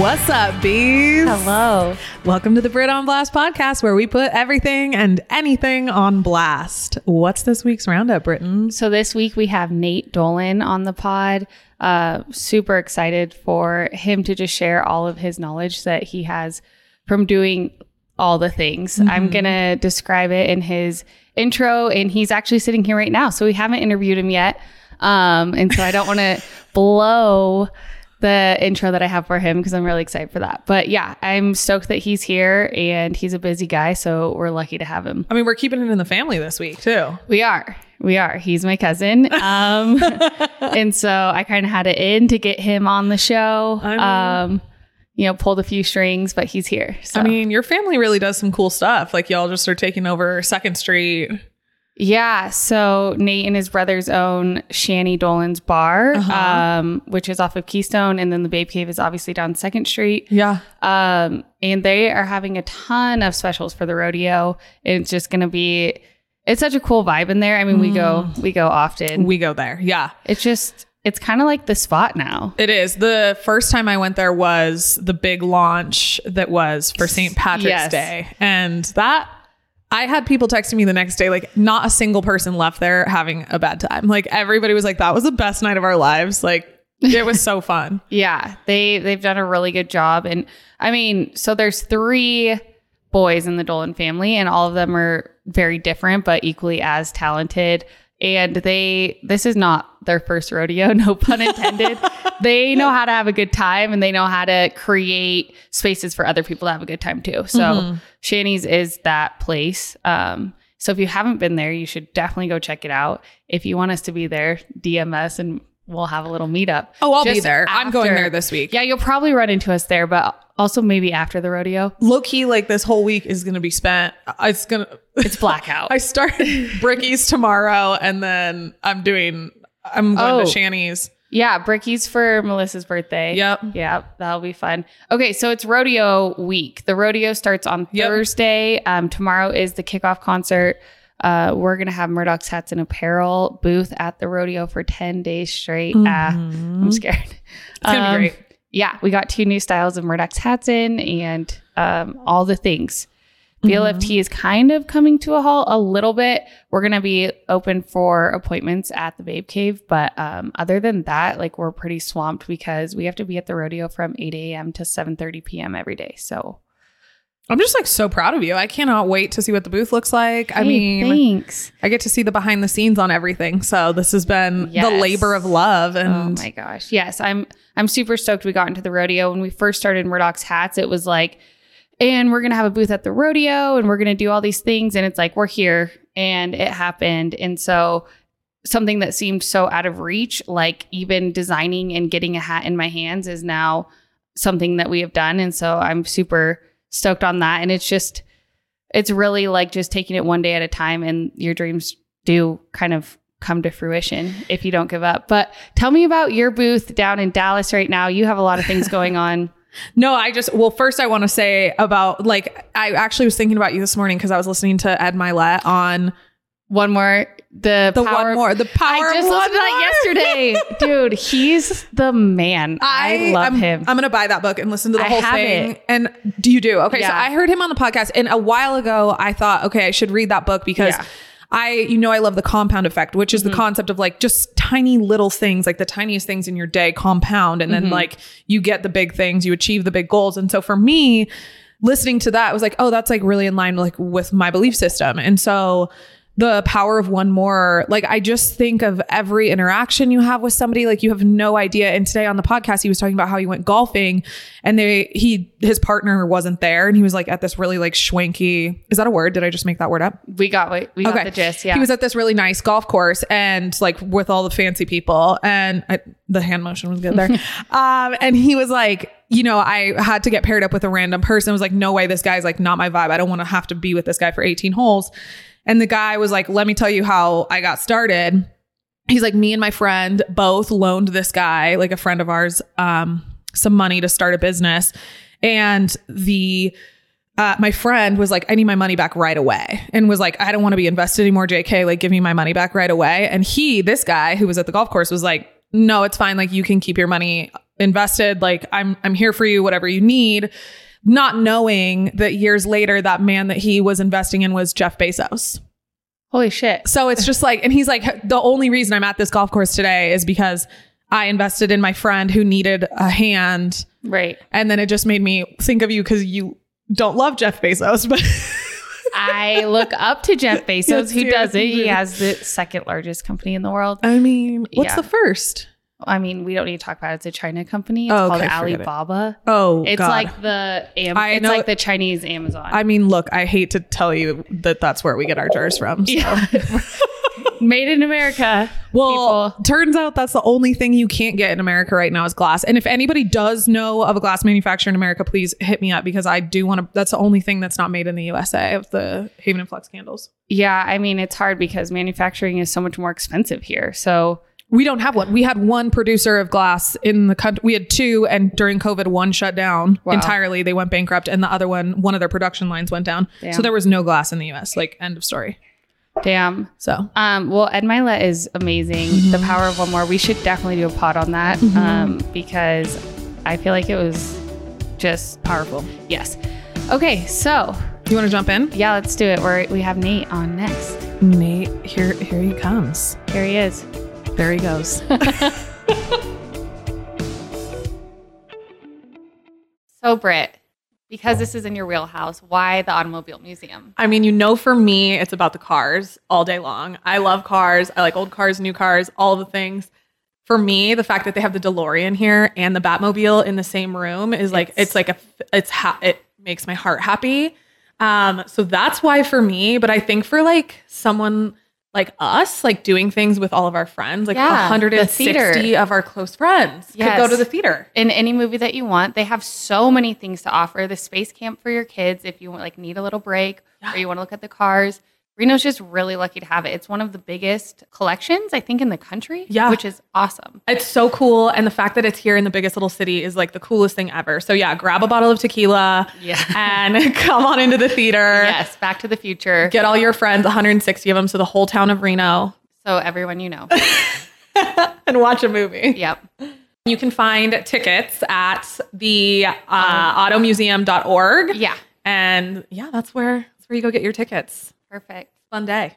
What's up, bees? Hello. Welcome to the Brit on Blast podcast, where we put everything and anything on blast. What's this week's roundup, Britton? So this week we have Nate Dolan on the pod. Uh, super excited for him to just share all of his knowledge that he has from doing all the things. I'm going to describe it in his intro, and he's actually sitting here right now. So we haven't interviewed him yet. Um, and so I don't want to blow the intro that I have for him because I'm really excited for that. But yeah, I'm stoked that he's here and he's a busy guy. So we're lucky to have him. I mean, we're keeping it in the family this week, too. We are. We are. He's my cousin. Um, and so I kind of had it in to get him on the show. I mean- um, you know, pulled a few strings, but he's here. So I mean, your family really does some cool stuff. Like, y'all just are taking over Second Street. Yeah. So Nate and his brothers own Shanty Dolan's bar, Uh-huh. um, which is off of Keystone, and then the Babe Cave is obviously down Second Street. Yeah. Um, and they are having a ton of specials for the rodeo. It's just gonna be it's such a cool vibe in there. I mean, we go we go often. We go there. Yeah. It's just it's kind of like the spot now. It is. The first time I went there was the big launch that was for St. Patrick's Yes. Day. And that I had people texting me the next day, like not a single person left there having a bad time. Like everybody was like, that was the best night of our lives. Like it was so fun. Yeah, they they've done a really good job, and I mean, so there's three boys in the Dolan family, and all of them are very different, but equally as talented. And they this is not their first rodeo, no pun intended. they know how to have a good time, and they know how to create spaces for other people to have a good time too. So Shanty's is that place. Um, so if you haven't been there, you should definitely go check it out. If you want us to be there, DM us and we'll have a little meetup. Oh, I'll be Just there. I'm going there this week. Yeah, you'll probably run into us there, but also maybe after the rodeo. Low key, like this whole week is going to be spent. It's going to, It's blackout. I start Brickies tomorrow and then I'm doing, I'm going Oh. to Shanty's. yeah, brickies for Melissa's birthday. Yep. Yeah, that'll be fun. Okay, so it's rodeo week. The rodeo starts on Yep. Thursday. Um, tomorrow is the kickoff concert. Uh, we're gonna have Murdock's hats and apparel booth at the rodeo for ten days straight. Ah, I'm scared. Mm-hmm. It's going to Um, be great. yeah, we got two new styles of Murdock's hats in and um, all the things. BLFT is kind of coming to a halt a little bit. We're going to be open for appointments at the Babe Cave. But um, other than that, like we're pretty swamped because we have to be at the rodeo from 8 a.m. to 7.30 p.m. every day. So, I'm just like so proud of you. I cannot wait to see what the booth looks like. I mean, thanks. I get to see the behind the scenes on everything. So this has been the labor of love. And Oh my gosh. Yes, I'm I'm super stoked we got into the rodeo. When we first started Murdock's hats, it was like, and we're gonna have a booth at the rodeo and we're gonna do all these things. And it's like, we're here and it happened. And so something that seemed so out of reach, like even designing and getting a hat in my hands is now something that we have done. And so I'm super stoked on that. And it's just it's really like just taking it one day at a time and your dreams do kind of come to fruition if you don't give up. But tell me about your booth down in Dallas right now. You have a lot of things going on. no, I just, well, first I want to say about like, I actually was thinking about you this morning because I was listening to Ed Mylett on One more the the power, one more, the power I just listened to that yesterday. Dude, he's the man. I, love I'm, him. I'm gonna buy that book and listen to the I whole thing. it. And do you do? Okay, so I heard him on the podcast, and a while ago I thought, okay, I should read that book because Yeah. Mm-hmm. I, you know, I love the compound effect, which is the concept of like just tiny little things, like the tiniest things in your day compound, and Mm-hmm. then like you get the big things, you achieve the big goals. And so for me, listening to that was like, oh, that's like really in line like with my belief system. And so the power of one more. Like I just think of every interaction you have with somebody, like you have no idea. And today on the podcast, he was talking about how he went golfing and they he his partner wasn't there and he was like at this really like schwanky is that a word? Did I just make that word up? We got what we got the gist. Yeah. He was at this really nice golf course and like with all the fancy people and I, the hand motion was good there. um and he was like you know, I had to get paired up with a random person. I was like, no way, this guy's like not my vibe. I don't want to have to be with this guy for 18 holes. And the guy was like, let me tell you how I got started. He's like, me and my friend both loaned this guy, like a friend of ours, um, some money to start a business. And the uh, my friend was like, I need my money back right away. And was like, I don't want to be invested anymore, JK. Like, give me my money back right away. And he, this guy who was at the golf course, was like, No, it's fine. Like, you can keep your money invested. Like, I'm I'm here for you, whatever you need not knowing that years later that man that he was investing in was Jeff Bezos. Holy shit. So it's just like, and he's like, the only reason I'm at this golf course today is because I invested in my friend who needed a hand. Right. And then it just made me think of you because you don't love Jeff Bezos, but I look up to Jeff Bezos, Yes, who does it. He has the second largest company in the world. I mean, what's Yeah. the first? I mean, we don't need to talk about it. It's a China company. It's Oh, called okay, it. Alibaba. Oh, It's God. like the Am- I it's know- like the Chinese Amazon. I mean, look, I hate to tell you that that's where we get our jars from. so. yeah. Made in America. Well, people. turns out that's the only thing you can't get in America right now is glass. And if anybody does know of a glass manufacturer in America, please hit me up because I do want to. That's the only thing that's not made in the USA of the Haven and Flux candles. Yeah, I mean, it's hard because manufacturing is so much more expensive here. So We don't have one. We had one producer of glass in the country. We had two, and during COVID, one shut down Wow. entirely. They went bankrupt, and the other one, one of their production lines went down. Damn. So there was no glass in the US. Like end of story. damn. So Um, well, Ed Mylett is amazing. Mm-hmm. The power of one more. We should definitely do a pod on that um, because I feel like it was just powerful. yes. Okay, so You want to jump in, yeah, let's do it. We're, we have Nate on next. Nate? Here, here he comes. Here he is. There he goes. So Britt, because this is in your wheelhouse, why the Automobile Museum? I mean, you know, for me, it's about the cars all day long. I love cars. I like old cars, new cars, all the things. For me, the fact that they have the DeLorean here and the Batmobile in the same room is like It's- it's, like a it's ha- it makes my heart happy. Um, so that's why for me. But I think for like someone like us, like doing things with all of our friends, like Yeah, 160 theater. of our close friends could Yes. go to the theater. In any movie that you want, they have so many things to offer. The space camp for your kids, if you want, like need a little break or you want to look at the cars. Reno's just really lucky to have it. It's one of the biggest collections, I think, in the country. Yeah. which is awesome. It's so cool. And the fact that it's here in the biggest little city is like the coolest thing ever. So yeah, grab a bottle of tequila Yeah. and come on into the theater. yes, Back to the Future. Get all your friends, 160 of them, so the whole town of Reno, So everyone you know. and watch a movie. yep. You can find tickets at the uh, automuseum.org. Yeah. And yeah, that's where that's where you go get your tickets. Perfect. Fun day.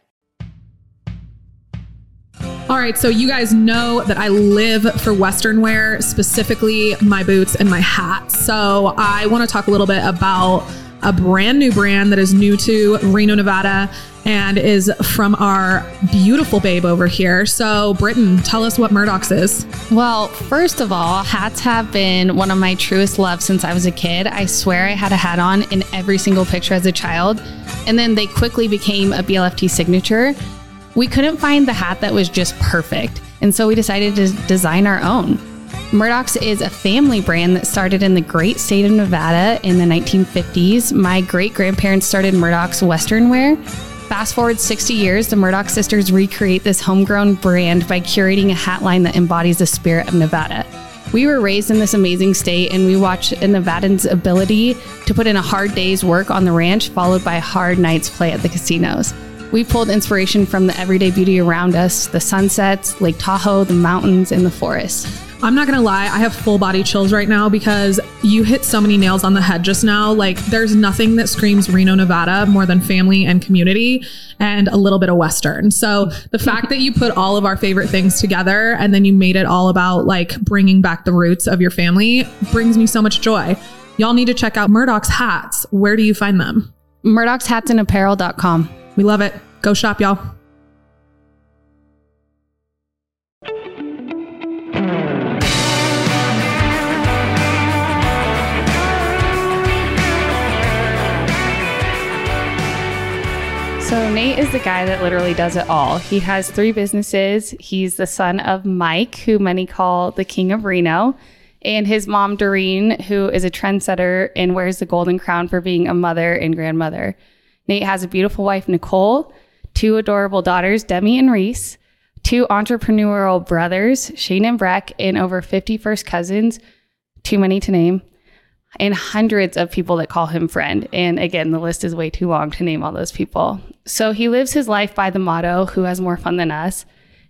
All right, so you guys know that I live for Western wear, specifically my boots and my hat. So I want to talk a little bit about a brand new brand that is new to Reno, Nevada, and is from our beautiful babe over here. So, Britton, tell us what Murdock's is. Well, first of all, hats have been one of my truest loves since I was a kid. I swear I had a hat on in every single picture as a child. And then they quickly became a BLFT signature. We couldn't find the hat that was just perfect. And so we decided to design our own. Murdock's is a family brand that started in the great state of Nevada in the 1950s. My great grandparents started Murdock's Western wear. Fast forward 60 years, the Murdock sisters recreate this homegrown brand by curating a hat line that embodies the spirit of Nevada. We were raised in this amazing state and we watched a Nevadan's ability to put in a hard day's work on the ranch, followed by a hard night's play at the casinos. We pulled inspiration from the everyday beauty around us the sunsets, Lake Tahoe, the mountains, and the forest. I'm not gonna lie, I have full body chills right now because you hit so many nails on the head just now. Like, there's nothing that screams Reno, Nevada more than family and community and a little bit of Western. So, the fact that you put all of our favorite things together and then you made it all about like bringing back the roots of your family brings me so much joy. Y'all need to check out Murdock's hats. Where do you find them? Murdock'sHatsandApparel.com. We love it. Go shop, y'all. So Nate is the guy that literally does it all. He has three businesses. He's the son of Mike, who many call the King of Reno, and his mom Doreen, who is a trendsetter and wears the golden crown for being a mother and grandmother. Nate has a beautiful wife, Nicole, two adorable daughters, Demi and Reese, two entrepreneurial brothers, Shane and Breck, and over 50 first cousins, too many to name and hundreds of people that call him friend. And again, the list is way too long to name all those people. So he lives his life by the motto, who has more fun than us?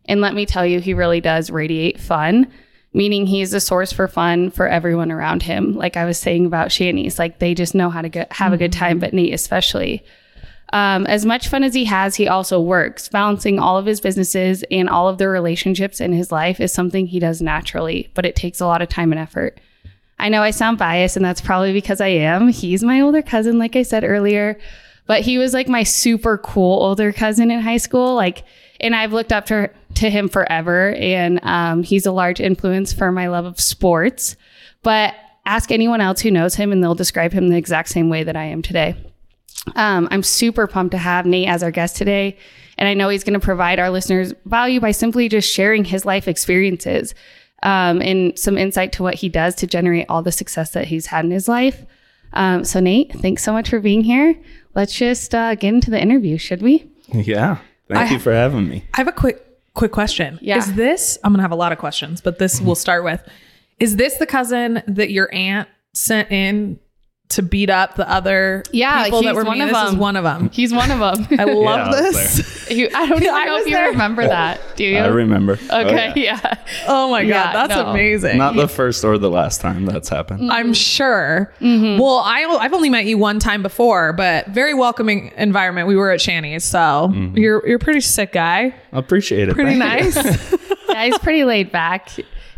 And let me tell you, he really does radiate fun, meaning he's a source for fun for everyone around him. Like I was saying about Shanty's, like they just know how to get, have a good time, but Nate especially. Um, as much fun as he has, he also works. Balancing all of his businesses and all of the relationships in his life is something he does naturally, but it takes a lot of time and effort. I know I sound biased, and that's probably because I am. He's my older cousin, like I said earlier, but he was like my super cool older cousin in high school. Like, and I've looked up to, to him forever, and um, he's a large influence for my love of sports. But ask anyone else who knows him, and they'll describe him the exact same way that I am today. Um, I'm super pumped to have Nate as our guest today. And I know he's going to provide our listeners value by simply just sharing his life experiences um, and some insight to what he does to generate all the success that he's had in his life. Um, so, Nate, thanks so much for being here. Let's just uh, get into the interview, should we? Yeah. Thank I- you for having me. I have a quick quick question. Yeah. Is this I'm gonna have a lot of questions, but this we'll start with. Is this the cousin that your aunt sent in to beat up the other Yeah, people that he's were one mean? of this is them. one of them. He's one of them. I love I was this. You- I don't even I know was if you there. remember that. Do you? I remember. Oh, Okay, yeah. yeah. Oh my god, Yeah, that's no. amazing. Not the first or the last time that's happened. I'm sure. Mm-hmm. Well, I I've only met you one time before, but very welcoming environment. We were at Shanty's, so Mm-hmm. you're you're a pretty sick guy. I appreciate it. Pretty Thank you. nice. yeah, he's pretty laid back.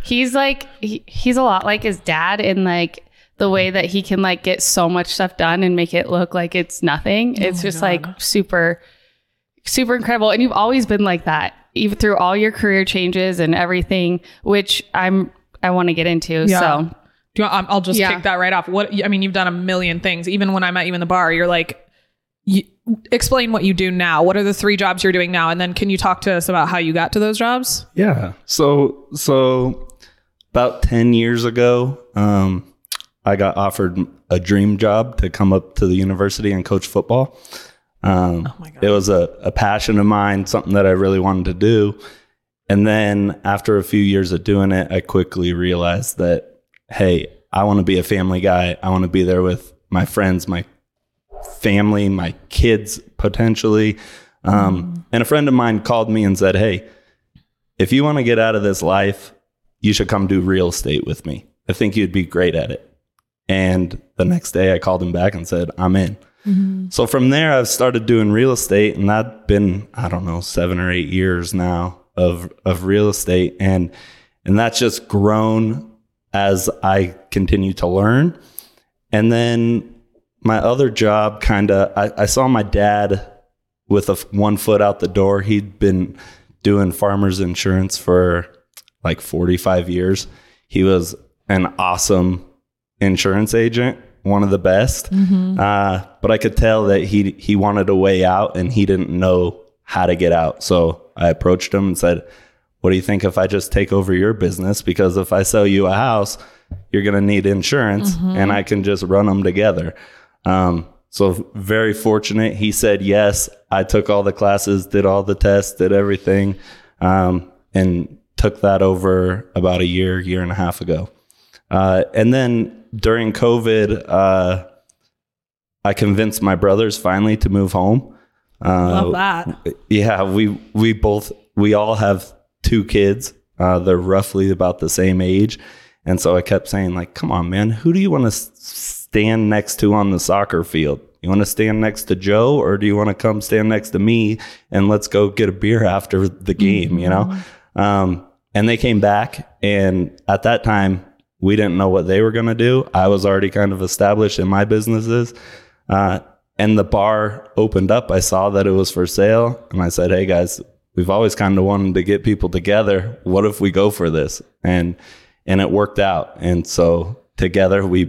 He's like he, he's a lot like his dad in like the way that he can like get so much stuff done and make it look like it's nothing. It's just like super super incredible and you've always been like that even through all your career changes and everything which I'm I want to get into. Yeah. So, Do you I'll just Yeah. kick that right off. What I mean, you've done a million things. Even when I met you in the bar, you're like, you, explain what you do now. What are the three jobs you're doing now? And then can you talk to us about how you got to those jobs? Yeah. So so about 10 years ago, um, I got offered a dream job to come up to the university and coach football. Um, Oh. It was a, a passion of mine, something that I really wanted to do. And then after a few years of doing it, I quickly realized that, hey, I want to be a family guy. I want to be there with my friends, my family, my kids potentially. Um, And a friend of mine called me and said, hey, if you want to get out of this life, you should come do real estate with me. I think you'd be great at it. And the next day I called him back and said, I'm in. Mm-hmm. So from there, I've started doing real estate, and that's been I don't know seven or eight years now of of real estate, and and that's just grown as I continue to learn. And then my other job, kind of, I, I saw my dad with a one foot out the door. He'd been doing farmers insurance for like 45 years. He was an awesome insurance agent, one of the best. Uh, but I could tell that he he wanted a way out and he didn't know how to get out. So I approached him and said, "What do you think if I just take over your business? Because if I sell you a house, you're going to need insurance, and I can just run them together." Um, so very fortunate. He said yes. I took all the classes, did all the tests, did everything, um, and took that over about a year, year and a half ago. Uh, and then during COVID, uh, I convinced my brothers finally to move home. Uh, Love that. yeah, we we both we all have two kids. Uh, they're roughly about the same age, and so I kept saying like, "Come on, man, who do you want to s- stand next to on the soccer field? You want to stand next to Joe, or do you want to come stand next to me and let's go get a beer after the game?" You know. Um, and they came back, and at that time, we didn't know what they were going to do. I was already kind of established in my businesses. Uh, and the bar opened up. I saw that it was for sale, and I said, "Hey guys, we've always kind of wanted to get people together. What if we go for this?" And and it worked out. And so together we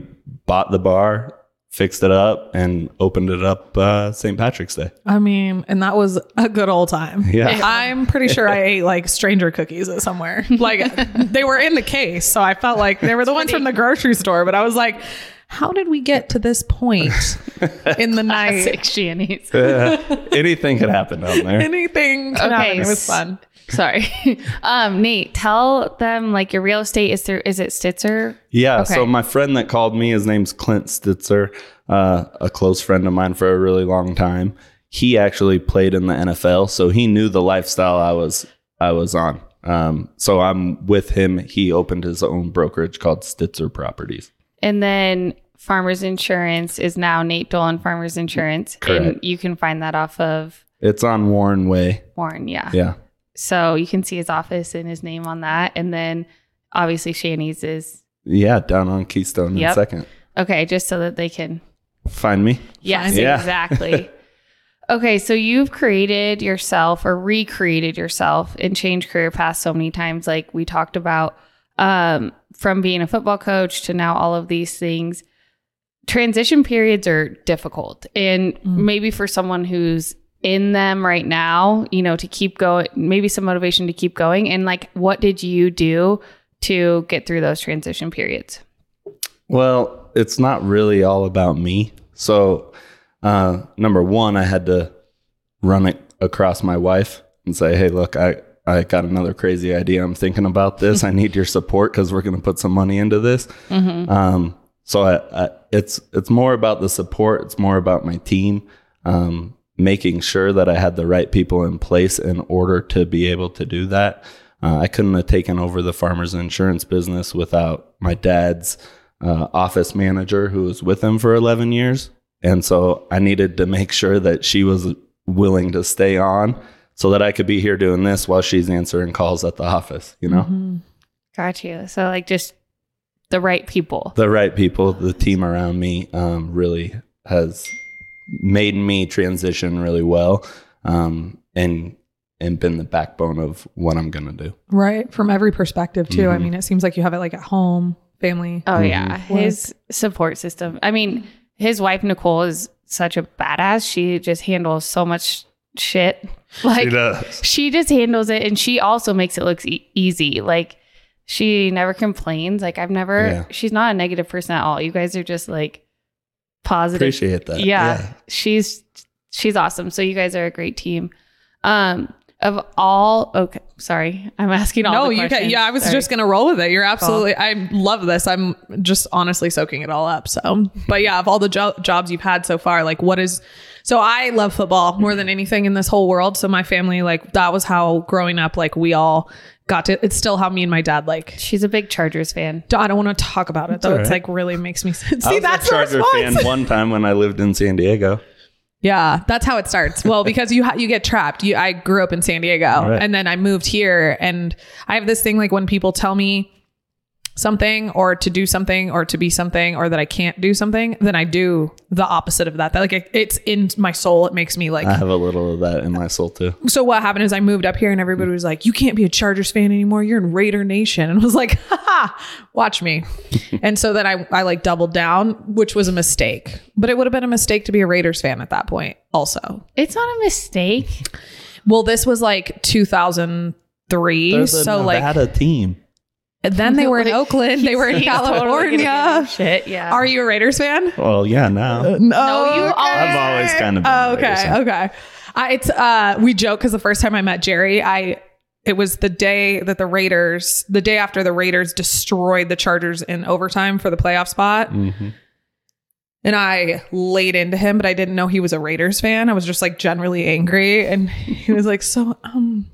bought the bar, fixed it up, and opened it up uh, St. Patrick's Day. I mean, and that was a good old time. Yeah. I'm pretty sure I ate like stranger cookies at somewhere. Like they were in the case. So I felt like they were the ones from the grocery store, but I was like, how did we get to this point in the night? Classic Shanty's. Anything could happen down there. Anything could happen. It was fun. Sorry. um, Nate, tell them like your real estate is through, is it Stitzer? Yeah. Okay. So my friend that called me, his name's Clint Stitzer, uh, a close friend of mine for a really long time. He actually played in the NFL, so he knew the lifestyle I was I was on. Um, so I'm with him. He opened his own brokerage called Stitzer Properties. And then Farmers Insurance is now Nate Dolan Farmers Insurance. And Correct. you can find that off of It's on Warren Way. Warren, yeah. Yeah. So you can see his office and his name on that. And then obviously Shanty's is Yeah, down on Keystone Yep. in second. okay, just so that they can Find me. Yes, Yeah. exactly. okay, so you've created yourself or recreated yourself and changed career paths so many times, like we talked about, um, from being a football coach to now all of these things. Transition periods are difficult. And maybe for someone who's in them right now, you know, to keep going, maybe some motivation to keep going. And like, what did you do to get through those transition periods? Well, it's not really all about me. So, uh, number one, I had to run it across my wife and say, "Hey, look, I I got another crazy idea. I'm thinking about this. I need your support because we're going to put some money into this." Um, so I, I, it's it's more about the support. It's more about my team, um, making sure that I had the right people in place in order to be able to do that. Uh, I couldn't have taken over the farmers insurance business without my dad's uh, office manager who was with him for 11 years. And so I needed to make sure that she was willing to stay on so that I could be here doing this while she's answering calls at the office, you know? Got you. So like just the right people. The right people, the team around me um, really has made me transition really well um, and and been the backbone of what I'm going to do. Right. From every perspective, too. I Mhm. mean, it seems like you have it like at home, family. Oh yeah, Mm-hmm. his support system. I mean, his wife Nicole is such a badass. She just handles so much shit. Like does. she just handles it, and she also makes it look e- easy. Like she never complains. Like I've never. Yeah. She's not a negative person at all. You guys are just like positive. Appreciate that. yeah, she's she's awesome. So you guys are a great team. Um, of all, okay, sorry, I'm asking all. no, the you can. questions. Yeah, I was Sorry. just gonna roll with it. You're absolutely. I love this. I'm just honestly soaking it all up. So, but yeah, of all the jo- jobs you've had so far, like what is? So I love football more than anything in this whole world. So my family, like that was how growing up, like we all got to. It's still how me and my dad like. She's a big Chargers fan. I don't want to talk about it though. all It's like really makes me. See, I was that's a the Charger fan one time when I lived in San Diego. Yeah, that's how it starts. Well, because you ha- you get trapped. You I grew up in San Diego Right. and then I moved here and I have this thing like when people tell me something or to do something or to be something or that I can't do something, then I do the opposite of that. That like it, it's in my soul. It makes me like I have a little of that in my soul too. so what happened is I moved up here and everybody was like, "You can't be a Chargers fan anymore. You're in Raider Nation." And I was like, "Ha watch me." and so then I I like doubled down, which was a mistake. But it would have been a mistake to be a Raiders fan at that point also. It's not a mistake. Well, this was like 2003. There's a so like had a team. Then they were in Oakland, they were in He's totally gonna California. Shit, yeah. Are you a Raiders fan? Well, yeah, now. No, you okay. I've always kind of been Oh, a okay, fan. okay. I, it's uh, we joke because the first time I met Jerry, I it was the day that the Raiders, the day after the Raiders destroyed the Chargers in overtime for the playoff spot. Mhm. And I laid into him, but I didn't know he was a Raiders fan. I was just like generally angry. And he was like, So, um,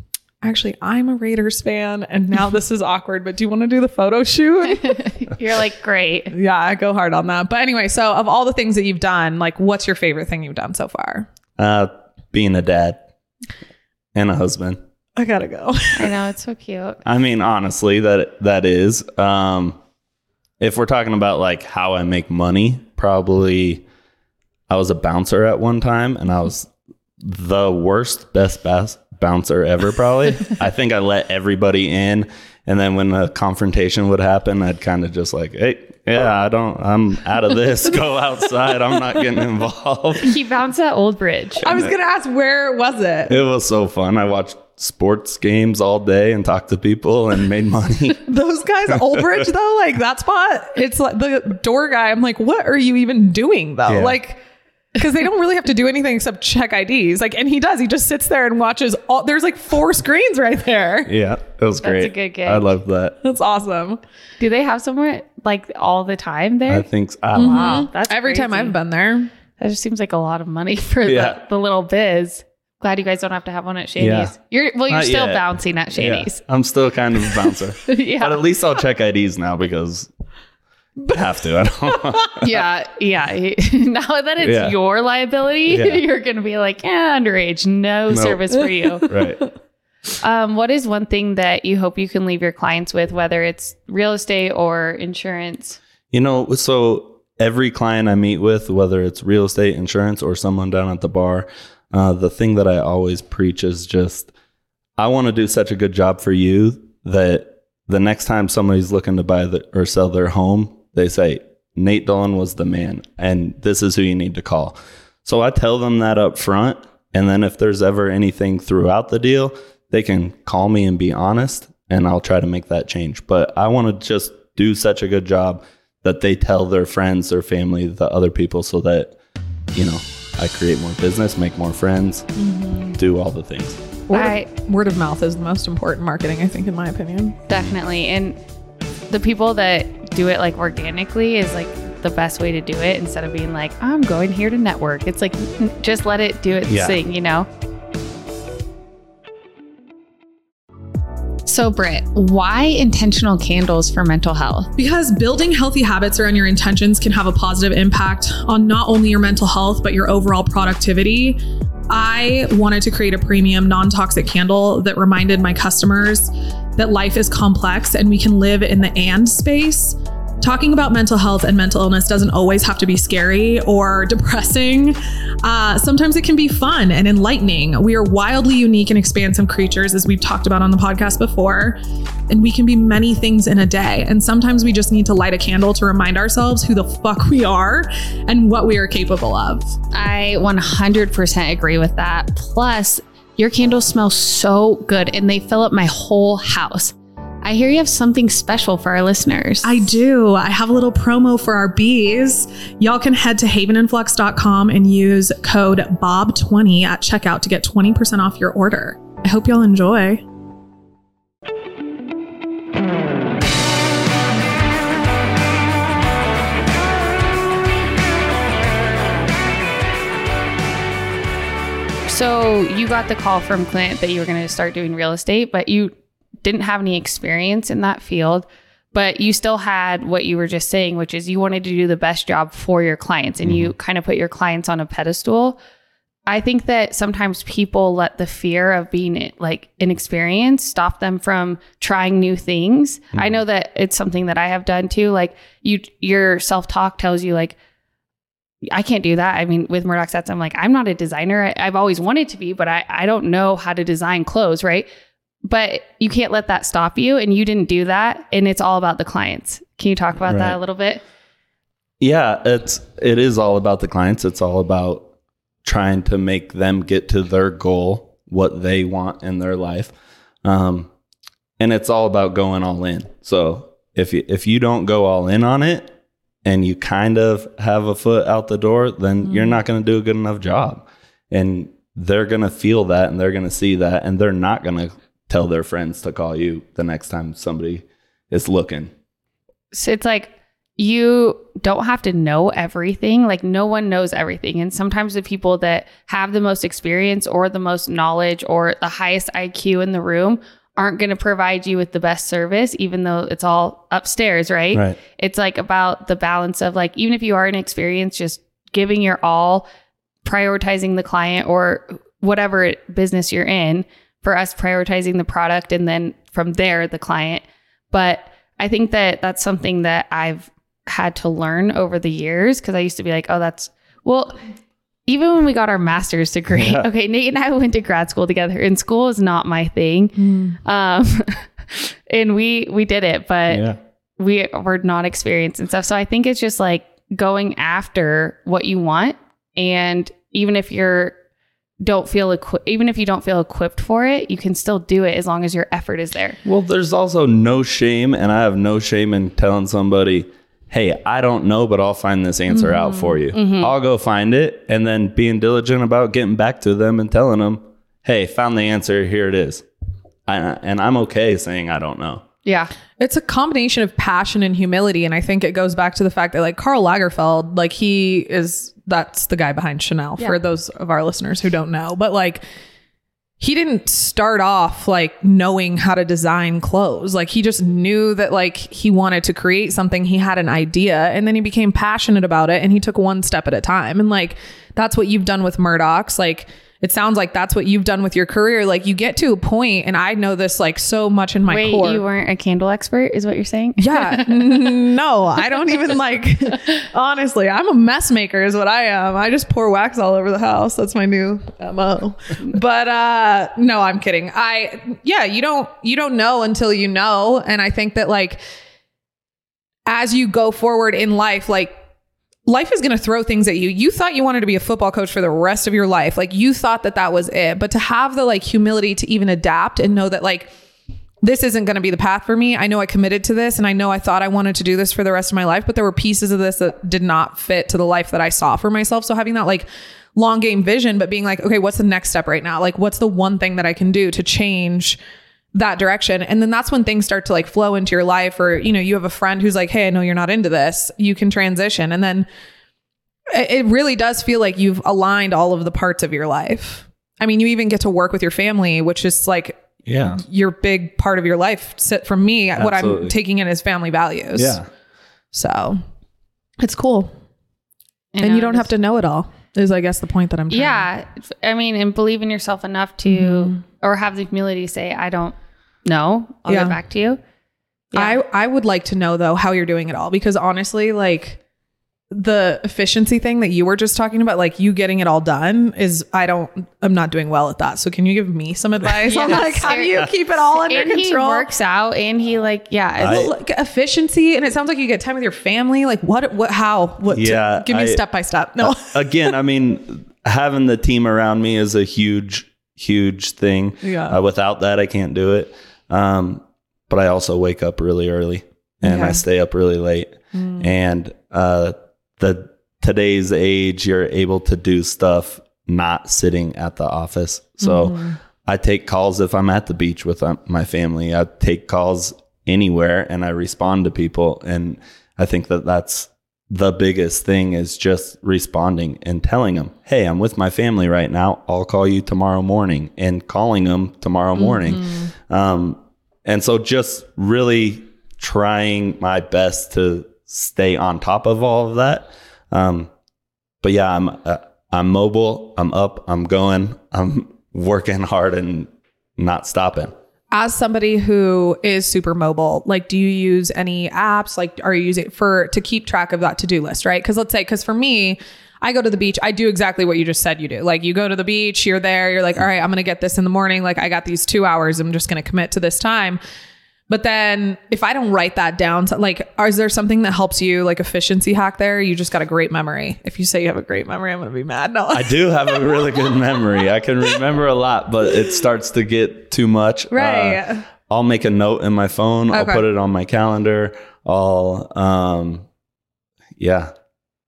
actually, I'm a Raiders fan. And now this is awkward, but do you want to do the photo shoot? You're like, great. yeah, I go hard on that. But anyway, so of all the things that you've done, like, what's your favorite thing you've done so far? Uh, being a dad and a husband. I gotta go. I know it's so cute. I mean, honestly, that that is. Um, if we're talking about like how I make money, probably I was a bouncer at one time and I was the worst best bass bouncer ever probably. I think I let everybody in and then when a confrontation would happen, I'd kind of just like, "Hey, yeah, I don't I'm out of this. Go outside. I'm not getting involved." He bounced at Old Bridge. I was gonna ask where was it? It was so fun. I watched sports games all day and talked to people and made money. Those guys, Old Bridge though, like that spot, it's like the door guy. I'm like, what are you even doing though? Yeah. Like, because they don't really have to do anything except check IDs. Like, and he does. He just sits there and watches all. There's like four screens right there. yeah, it was great. That's a good gig. I love that. That's awesome. Do they have somewhere like all the time there? I think so. I don't wow, mm-hmm. that's Every time crazy. I've been there. That just seems like a lot of money for Yeah. the, the little biz. Glad you guys don't have to have one at Shanty's. Yeah. You're well, you're Not still yet. bouncing at Yeah, Shanty's. I'm still kind of a bouncer. Yeah. But at least I'll check IDs now because I have to. I don't Yeah, yeah. now that it's Yeah. your liability, Yeah. you're gonna be like, yeah, underage, no Nope. service for you. right. um, what is one thing that you hope you can leave your clients with, whether it's real estate or insurance? You know, so every client I meet with, whether it's real estate, insurance, or someone down at the bar, uh, the thing that I always preach is just I want to do such a good job for you that the next time somebody's looking to buy the, or sell their home, they say, Nate Dolan was the man, and this is who you need to call. So I tell them that up front. And then if there's ever anything throughout the deal, they can call me and be honest, and I'll try to make that change. But I want to just do such a good job that they tell their friends, their family, the other people, so that, you know, I create more business, make more friends, mm-hmm. do all the things. Word, I- of, word of mouth is the most important marketing, I think, in my opinion. Definitely. And the people that do it like organically is like the best way to do it instead of being like, I'm going here to network. It's like, just let it do its Yeah. thing, you know? So, Britt, why intentional candles for mental health? Because building healthy habits around your intentions can have a positive impact on not only your mental health, but your overall productivity. I wanted to create a premium, non toxic candle that reminded my customers that life is complex and we can live in the and space. Talking about mental health and mental illness doesn't always have to be scary or depressing. Uh, sometimes it can be fun and enlightening. We are wildly unique and expansive creatures, as we've talked about on the podcast before, and we can be many things in a day. And sometimes we just need to light a candle to remind ourselves who the fuck we are and what we are capable of. I 100% agree with that. Plus, your candles smell so good and they fill up my whole house. I hear you have something special for our listeners. I do. I have a little promo for our bees. Y'all can head to havenandflux.com and use code BOB20 at checkout to get 20% off your order. I hope y'all enjoy. So you got the call from Clint that you were going to start doing real estate, but you didn't have any experience in that field. But you still had what you were just saying, which is you wanted to do the best job for your clients and you mm-hmm. kind of put your clients on a pedestal. I think that sometimes people let the fear of being like inexperienced stop them from trying new things. I mm-hmm. know that it's something that I have done too. Like you, your self talk tells you like, I can't do that. I mean, with Murdoch sets, I'm like, I'm not a designer. I, I've always wanted to be, but I, I don't know how to design clothes, right? But you can't let that stop you. And you didn't do that. And it's all about the clients. Can you talk about that a little bit? Yeah, it's it is all about the clients. It's all about trying to make them get to their goal, what they want in their life, um, and it's all about going all in. So if you, if you don't go all in on it, and you kind of have a foot out the door, then you're not going to do a good enough job, and they're going to feel that, and they're going to see that, and they're not going to tell their friends to call you the next time somebody is looking. So it's like you don't have to know everything. Like no one knows everything. And sometimes the people that have the most experience or the most knowledge or the highest IQ in the room aren't going to provide you with the best service, even though it's all upstairs, right? Right. It's like about the balance of like, even if you are inexperienced, just giving your all, prioritizing the client or whatever business you're in. For us, prioritizing the product and then from there, the client. But I think that that's something that I've had to learn over the years because I used to be like, oh, that's Well, even when we got our master's degree, okay, Nate and I went to grad school together, and school is not my thing. Um, and we we did it, but Yeah. we were not experienced and stuff. So I think it's just like going after what you want, and even if you're don't feel equi- even if you don't feel equipped for it, you can still do it as long as your effort is there. Well, there's also no shame, and I have no shame in telling somebody, hey, I don't know, but I'll find this answer out mm-hmm. for you. Mm-hmm. I'll go find it, and then being diligent about getting back to them and telling them, hey, found the answer, here it is. I, and I'm okay saying I don't know. Yeah. It's a combination of passion and humility. And I think it goes back to the fact that like Karl Lagerfeld, like he is that's the guy behind Chanel for those of our listeners who don't know. But like he didn't start off like knowing how to design clothes. Like he just knew that like he wanted to create something. He had an idea and then he became passionate about it and he took one step at a time. And like that's what you've done with Murdock's. Like it sounds like that's what you've done with your career. Like you get to a point, and I know this like so much in my Wait, core. you weren't a candle expert, is what you're saying? Yeah. No, I don't even like, honestly, I'm a mess maker, is what I am. I just pour wax all over the house. That's my new MO. But uh, no, I'm kidding. I, yeah, you don't, you don't know until you know. And I think that like, as you go forward in life, like, life is going to throw things at you. You thought you wanted to be a football coach for the rest of your life. Like you thought that that was it. But to have the like humility to even adapt and know that like this isn't going to be the path for me. I know I committed to this and I know I thought I wanted to do this for the rest of my life, but there were pieces of this that did not fit to the life that I saw for myself. So having that like long game vision, but being like, okay, what's the next step right now? Like, what's the one thing that I can do to change that direction? And then that's when things start to like flow into your life, or, you know, you have a friend who's like, hey, I know you're not into this. You can transition. And then it it really does feel like you've aligned all of the parts of your life. I mean, you even get to work with your family, which is like Yeah. your big part of your life. Sit from me, what I'm taking in is family values. Yeah. So it's cool. You and know, you don't have to know it all, is I guess the point that I'm trying Yeah. I mean, and believe in yourself enough to, Mm-hmm. or have the humility to say, I don't know. I'll Yeah. get back to you. Yeah. I, I would like to know though how you're doing it all because honestly, like the efficiency thing that you were just talking about, like you getting it all done is I don't I'm not doing well at that. So can you give me some advice on Yes. like how do you keep it all under and control? he works out and he like, yeah. I- like, efficiency and it sounds like you get time with your family like what what how what Yeah, give me I- step by step no Again, I mean, having the team around me is a huge, huge thing. Yeah. Uh, without that, I can't do it. Um, but I also wake up really early and I stay up really late. And uh, the today's age, you're able to do stuff not sitting at the office. So I take calls if I'm at the beach with um, my family. I take calls anywhere and I respond to people. And I think that that's the biggest thing is just responding and telling them, Hey, I'm with my family right now. I'll call you tomorrow morning and calling them tomorrow morning. Um, and so just really trying my best to stay on top of all of that. Um, but yeah, I'm, uh, I'm mobile. I'm up. I'm going. I'm working hard and not stopping. As somebody who is super mobile like do you use any apps? Like are you using for to keep track of that to-do list right? Because let's say because for me i go to the beach i do exactly what you just said you do. Like you go to the beach you're there you're like all right i'm gonna get this in the morning like i got these two hours i'm just gonna commit to this time but then if i don't write that down so like is there something that helps you like efficiency hack there you just got a great memory if you say you have a great memory i'm gonna be mad no I do have a really good memory. I can remember a lot, but it starts to get too much. Right. Uh, I'll make a note in my phone. I'll put it on my calendar. I'll, um, yeah,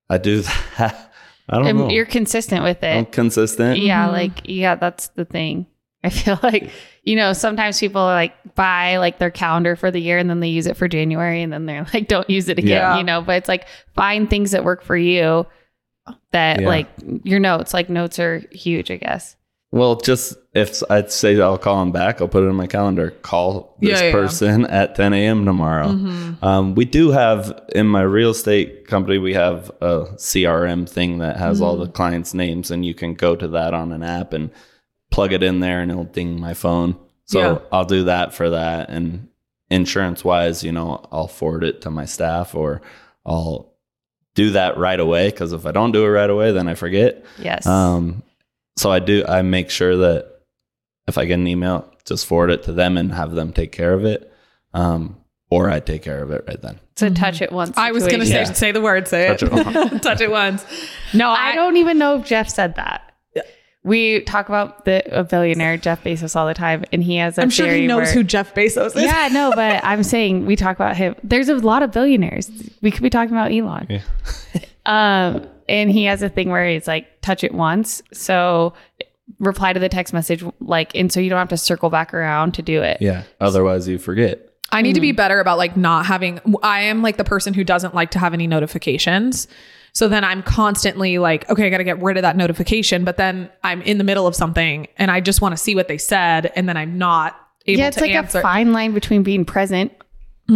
I do that. I don't and know. you're consistent with it. I'm consistent. Yeah, like yeah, that's the thing. I feel like you know sometimes people like buy like their calendar for the year and then they use it for January and then they're like don't use it again. Yeah. You know, but it's like find things that work for you. That Yeah. like your notes, like notes are huge, I guess. Well, just if I'd say I'll call him back, I'll put it in my calendar. Call this Yeah, yeah, yeah. person at 10 a.m. tomorrow. Um, we do have in my real estate company, we have a CRM thing that has all the clients' names, and you can go to that on an app and plug it in there, and it'll ding my phone. So Yeah. I'll do that for that. And insurance wise, you know, I'll forward it to my staff or I'll do that right away because if I don't do it right away, then I forget. Yes. Um, so I do. I make sure that if I get an email, just forward it to them and have them take care of it, um, or I take care of it right then. it's a touch it once. I was gonna say. Yeah. say the word, say Touch it. it Touch it once. No, I, don't even know if Jeff said that. We talk about the a billionaire Jeff Bezos all the time, and he has a I'm sure he knows where- who Jeff Bezos is. yeah, no, but I'm saying we talk about him. There's a lot of billionaires. We could be talking about Elon. Yeah. Um, and he has a thing where he's like, touch it once. So reply to the text message, like, and so you don't have to circle back around to do it. Yeah. Otherwise, you forget. I need to be better about like not having I am like the person who doesn't like to have any notifications. So then I'm constantly like, okay, I got to get rid of that notification, but then I'm in the middle of something and I just want to see what they said and then I'm not able yeah, it's like answer. a fine line between being present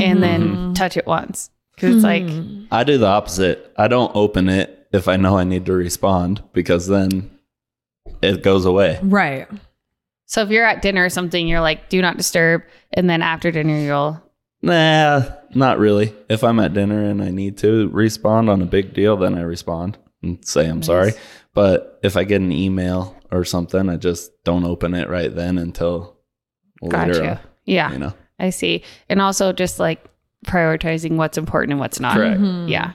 and then mm-hmm. Mm-hmm. touch it once. Cause it's like, mm-hmm. I do the opposite. I don't open it if I know I need to respond because then it goes away. right. so if you're at dinner or something, you're like, do not disturb. And then after dinner, you'll, Nah, not really. If I'm at dinner and I need to respond on a big deal, then I respond and say I'm sorry. But if I get an email or something, I just don't open it right then until later. gotcha. Yeah, You know, I see. And also just like prioritizing what's important and what's not. correct. Mm-hmm. Yeah.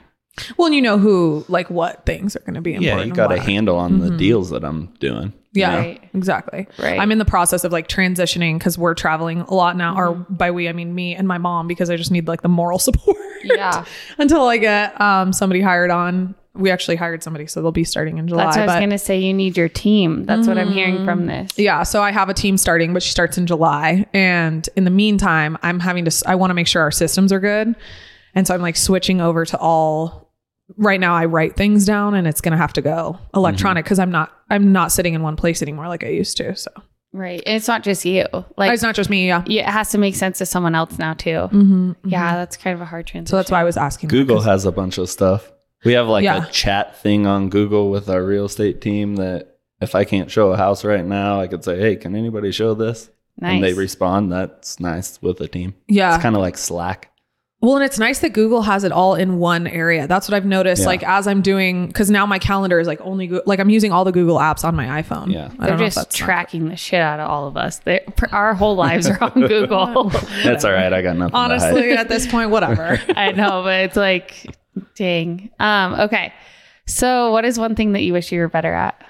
Well, and you know who like what things are going to be important. Yeah, you got a handle on the mm-hmm. deals that I'm doing. Yeah, Right. exactly. Right. I'm in the process of like transitioning because we're traveling a lot now, or by we I mean me and my mom because I just need like the moral support. Yeah. Until I get um somebody hired on. We actually hired somebody, so they'll be starting in July. That's what I was going to say. You need your team. That's what I'm hearing from this. yeah, so I have a team starting, but she starts in July. And in the meantime, I'm having to, I want to make sure our systems are good. And so I'm like switching over to all, right now I write things down and it's going to have to go mm-hmm. electronic because I'm not, I'm not sitting in one place anymore like I used to. So Right. And it's not just you. Like, it's not just me. Yeah. yeah, it has to make sense to someone else now, too. Mm-hmm, mm-hmm. Yeah, that's kind of a hard transition. So that's why I was asking. that, Google 'cause- has a bunch of stuff. We have like Yeah. a chat thing on Google with our real estate team that if I can't show a house right now, I could say, "Hey, can anybody show this?" And they respond. That's nice with a team. yeah. It's kind of like Slack. Well, and it's nice that Google has it all in one area. That's what I've noticed. Yeah. Like as I'm doing, because now my calendar is like only Goo- like I'm using all the Google apps on my iPhone. Yeah. I They're don't know if just that's not- tracking the shit out of all of us. They, our whole lives are on Google. That's all right. I got nothing. to hide. Honestly, at this point, whatever. I know, but it's like, dang. Um, okay. So, what is one thing that you wish you were better at?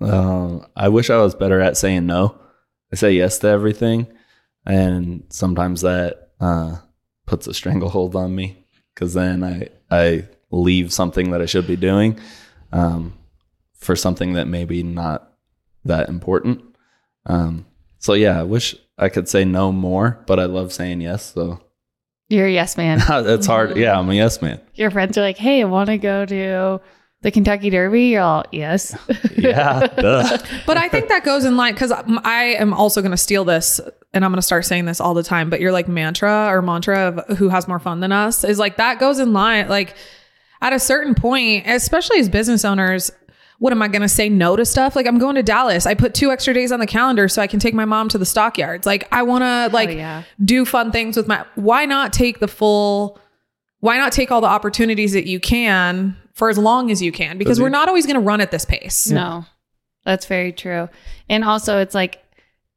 Um, I wish I was better at saying no. I say yes to everything, and sometimes that uh, puts a stranglehold on me because then I I leave something that I should be doing um, for something that maybe not that important. Um, so yeah, I wish I could say no more, but I love saying yes. So You're a yes man. it's hard. Yeah, I'm a yes man. Your friends are like, hey, I want to go to the Kentucky Derby. You're all, yes. Yeah, duh. But I think that goes in line because I am also going to steal this and I'm going to start saying this all the time. But your like mantra or mantra of who has more fun than us is like that goes in line. Like at a certain point, especially as business owners, what am I going to say no to stuff? Like I'm going to Dallas. I put two extra days on the calendar so I can take my mom to the stockyards. Like I want to like yeah. do fun things with my. Why not take the full? Why not take all the opportunities that you can for as long as you can? Because we're not always going to run at this pace. No, that's very true. And also, it's like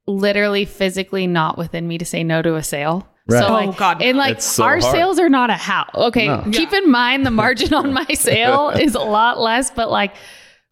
literally physically not within me to say no to a sale. Right. So Oh, like, God, and like so our hard. sales are not a how. Okay, No. keep in mind the margin on my sale is a lot less, but like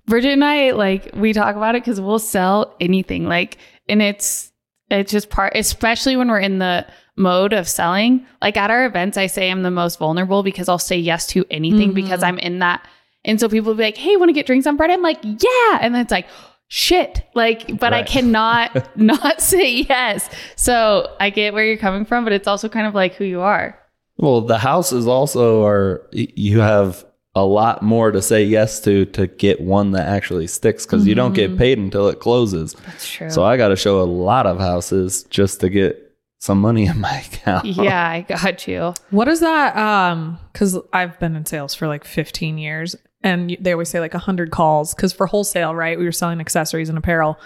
Bridget and I, like we talk about it because we'll sell anything. Like, and it's it's just part, especially when we're in the mode of selling. Like at our events, I say I'm the most vulnerable because I'll say yes to anything because mm-hmm. I'm in that. And so people will be like, "Hey, want to get drinks on Friday?" I'm like, "Yeah," and then it's like. Shit, like, but I cannot not say yes. So I get where you're coming from, but it's also kind of like who you are. Well, the houses also are, you have a lot more to say yes to to get one that actually sticks because you don't get mm-hmm. paid until it closes. That's true. So I got to show a lot of houses just to get some money in my account. yeah, I got you. What is that? Um, because I've been in sales for like 15 years, and they always say like 100 calls. Because for wholesale, right, we were selling accessories and apparel.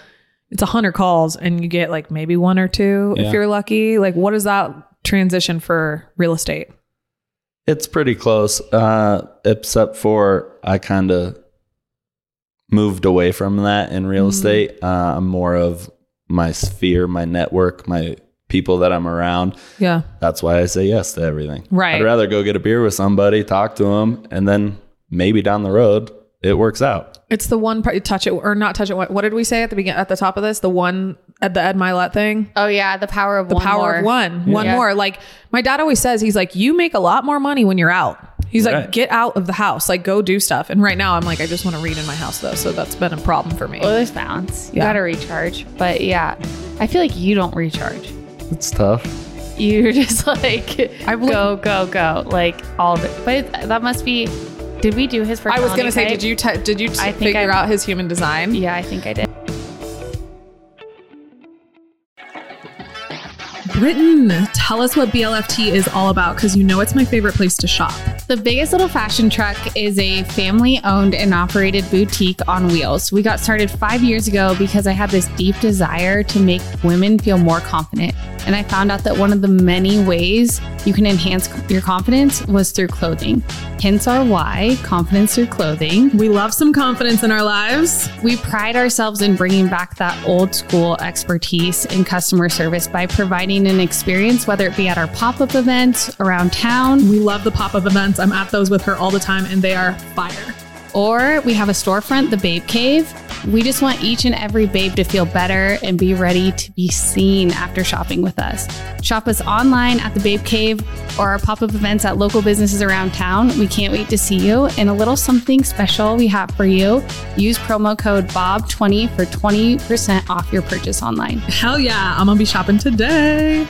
It's 100 calls, and you get like maybe one or two Yeah. if you're lucky. Like, what is that transition for real estate? It's pretty close, uh, except for I kind of moved away from that in real estate. Uh, I'm more of my sphere, my network, my people that I'm around. Yeah. That's why I say yes to everything. Right. I'd rather go get a beer with somebody, talk to them, and then maybe down the road it works out. It's the one part touch it or not touch it. What, what did we say at the beginning at the top of this? The one at the Ed Mylett thing? Oh yeah, the power of The one power more. of one. One Yeah. more. Like my dad always says, he's like, you make a lot more money when you're out. He's like, get out of the house. Like go do stuff. And right now I'm like, I just want to read in my house though. So that's been a problem for me. Well, there's balance. You Yeah. gotta recharge. But yeah, I feel like you don't recharge. It's tough. You're just like I've go go go like all the. But that must be. Did we do his first? I was gonna say, did you t- did you t- I think figure I- out his human design? Yeah, I think I did. Britton, tell us what BLFT is all about because you know it's my favorite place to shop. The Biggest Little Fashion Truck is a family owned and operated boutique on wheels. We got started five years ago because I had this deep desire to make women feel more confident. And I found out that one of the many ways you can enhance your confidence was through clothing. Hence our why confidence through clothing. We love some confidence in our lives. We pride ourselves in bringing back that old school expertise in customer service by providing an experience, whether it be at our pop up events around town We love the pop up events. I'm at those with her all the time and they are fire. or we have a storefront, the Babe Cave. We just want each and every babe to feel better and be ready to be seen after shopping with us. Shop us online at the Babe Cave or our pop up events at local businesses around town. We can't wait to see you. And a little something special we have for you. Use promo code BOB20 for 20% off your purchase online. Hell yeah, I'm gonna be shopping today.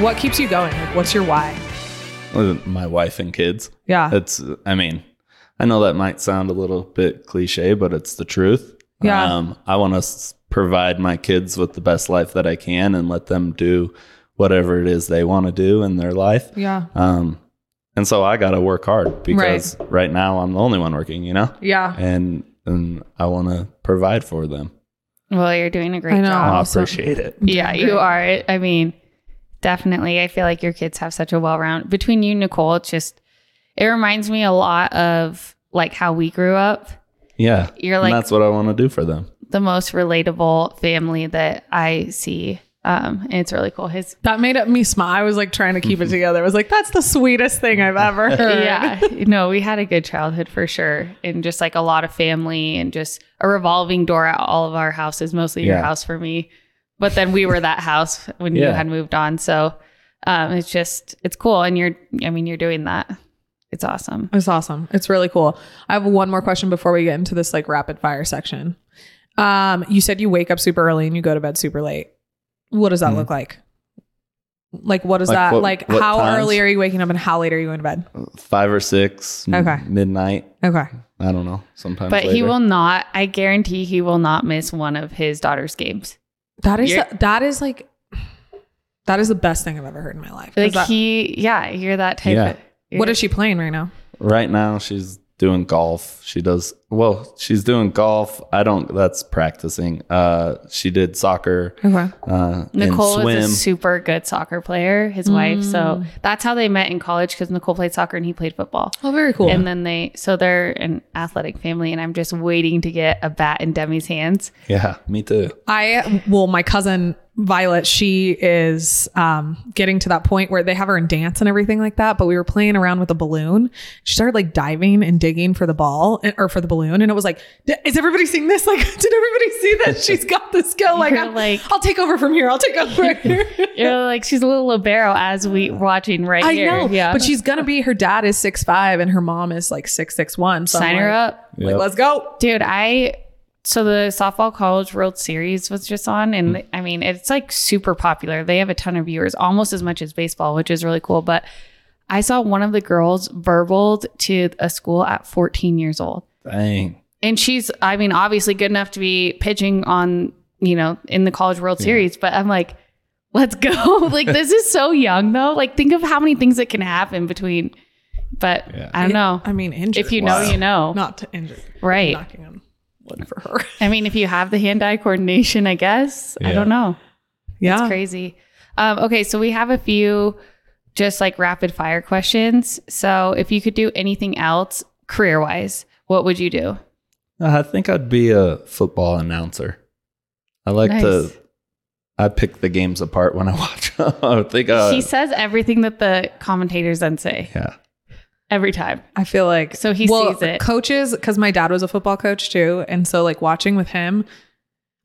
What keeps you going? Like, what's your why? My wife and kids. Yeah. It's, I mean, I know that might sound a little bit cliche, but it's the truth. Yeah. Um, I want to s- provide my kids with the best life that I can and let them do whatever it is they want to do in their life. Yeah. Um, and so I got to work hard because right. now I'm the only one working, you know, Yeah. and and I want to provide for them. Well, you're doing a great I know. job. I appreciate it. Yeah, you are. I mean, definitely. I feel like your kids have such a well round between you, and Nicole. It's just it reminds me a lot of like how we grew up. Yeah, You're and like that's what I want to do for them. the most relatable family that I see. Um, and it's really cool. His That made it me smile. I was like trying to keep it together. I was like, that's the sweetest thing I've ever heard. yeah, no, we had a good childhood for sure, and just like a lot of family and just a revolving door at all of our houses. Mostly your house for me, but then we were that house when you had moved on. So um, it's just it's cool, and you're I mean you're doing that. It's awesome. It's awesome. It's really cool. I have one more question before we get into this like rapid fire section. Um, you said you wake up super early and you go to bed super late. What does that Mhm. look like? Like what is Like that? what- like what how times? early are you waking up and how late are you going to bed? Five or six, m- Okay. midnight. Okay. I don't know. Sometimes, But he will not. I guarantee he will not miss one of his daughter's games. That is You're- that is like that is the best thing I've ever heard in my life. Like that- he, yeah, you're that type. Yeah. Of, what is she playing right now? Right now, she's doing golf. She does well. She's doing golf. I don't. That's practicing. Uh, she did soccer. Okay. Uh, Nicole and swim. is a super good soccer player, his wife. Mm. So that's how they met in college because Nicole played soccer and he played football. Oh, very cool. And then they, so they're an athletic family, and I'm just waiting to get a bat in Demi's hands. yeah, me too. I well, my cousin Violet, she is um, getting to that point where they have her in dance and everything like that. But we were playing around with a balloon. She started like diving and digging for the ball and- or for the balloon, and it was like, is everybody seeing this? Like, did everybody see that she's got the skill? Like, I'm- like- I'll take over from here. I'll take over. Here. You're like, she's a little libero as we watching right I here. know, Yeah. but she's gonna be. Her dad is six five and her mom is like six six one. So I'm sign her like- up. Like, let's go. Dude, I so the softball college world series was just on and mm. I mean it's like super popular. They have a ton of viewers, almost as much as baseball, which is really cool. But I saw one of the girls burbled to a school at 14 years old. Dang. And she's I mean, obviously good enough to be pitching on, you know, in the college world series, but I'm like, let's go. like this is so young though. Like think of how many things that can happen between but Yeah. I don't know. I mean, injured. If you know, you know. not to injure. Right. Knocking on wood for her. I mean, if you have the hand-eye coordination, I guess. I don't know. Yeah. It's crazy. Um, okay, so we have a few just like rapid fire questions. So if you could do anything else career wise, what would you do? I think I'd be a football announcer. I like Nice. to. I pick the games apart when I watch. I think. Uh, she says everything that the commentators then say yeah. Every time. I feel like So he sees it. Coaches, because my dad was a football coach too, and so like watching with him,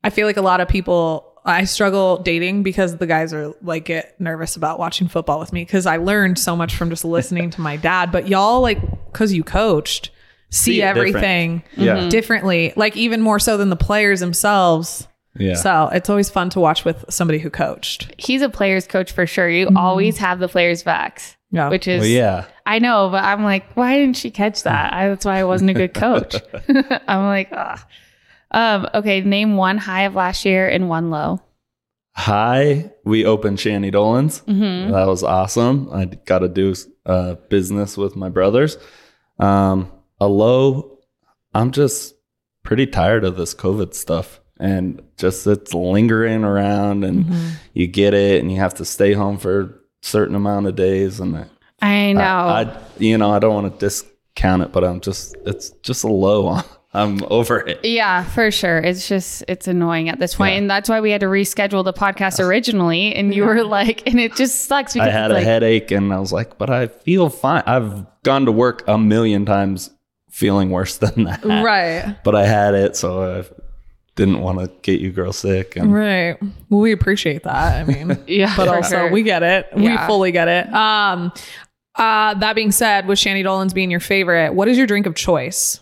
I feel like a lot of people. I struggle dating because the guys are like get nervous about watching football with me because I learned so much from just listening to my dad. But y'all like because you coached see, See it different. everything Yeah. Mm-hmm. differently, like even more so than the players themselves. Yeah. So it's always fun to watch with somebody who coached. He's a player's coach for sure. You mm-hmm. always have the players' backs, Yeah. which is well, yeah. I know, but I'm like, why didn't she catch that? I, that's why I wasn't a good coach. I'm like, ah. Um, okay, name one high of last year and one low. High. We opened Shanty Dolan's. Mm-hmm. That was awesome. I got to do uh, business with my brothers. Um, a low. I'm just pretty tired of this COVID stuff, and just it's lingering around, and Mm-hmm. you get it, and you have to stay home for a certain amount of days, and I- I know. I, I you know, I don't want to discount it, but I'm just it's just a low. I'm over it. yeah, for sure. It's just it's annoying at this point, Yeah. and that's why we had to reschedule the podcast originally. And you were like, and it just sucks because I had a like, headache and I was like, but I feel fine. I've gone to work a million times feeling worse than that. Right. But I had it, so I didn't want to get you girls sick. And Right. Well, we appreciate that. I mean, Yeah, but also sure. we get it. We fully get it. Um, uh, that being said, with Shanty Dolan's being your favorite, what is your drink of choice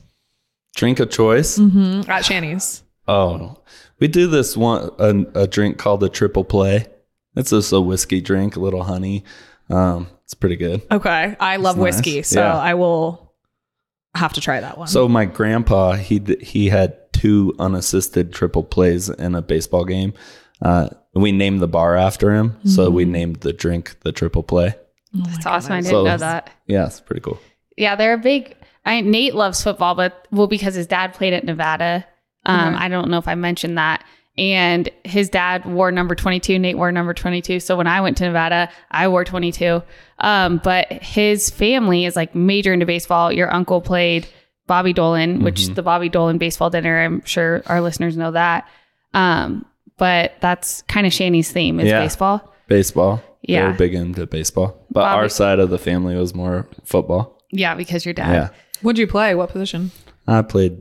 drink of choice. mm-hmm. at Shanty's? Oh, we do this one a, a drink called the triple play. It's just a whiskey drink, a little honey. Um, it's pretty good. Okay, I love nice. whiskey, so Yeah. I will have to try that one. So my grandpa, he he had two unassisted triple plays in a baseball game. Uh, we named the bar after him, so we named the drink the triple play. That's awesome. I didn't So- know that. Yeah, it's pretty cool. Yeah, they're a big. I Nate loves football, but well, because his dad played at Nevada. Um, I don't know if I mentioned that. And his dad wore number 22. Nate wore number 22. So when I went to Nevada, I wore 22. Um, but his family is like major into baseball. Your uncle played Bobby Dolan, which is the Bobby Dolan baseball dinner. I'm sure our listeners know that. Um, but that's kind of Shanty's theme is Yeah. baseball. Baseball. They Yeah. were big into baseball, but Bobby- our side of the family was more football. Yeah, because your dad. Yeah, What'd you play? What position? I played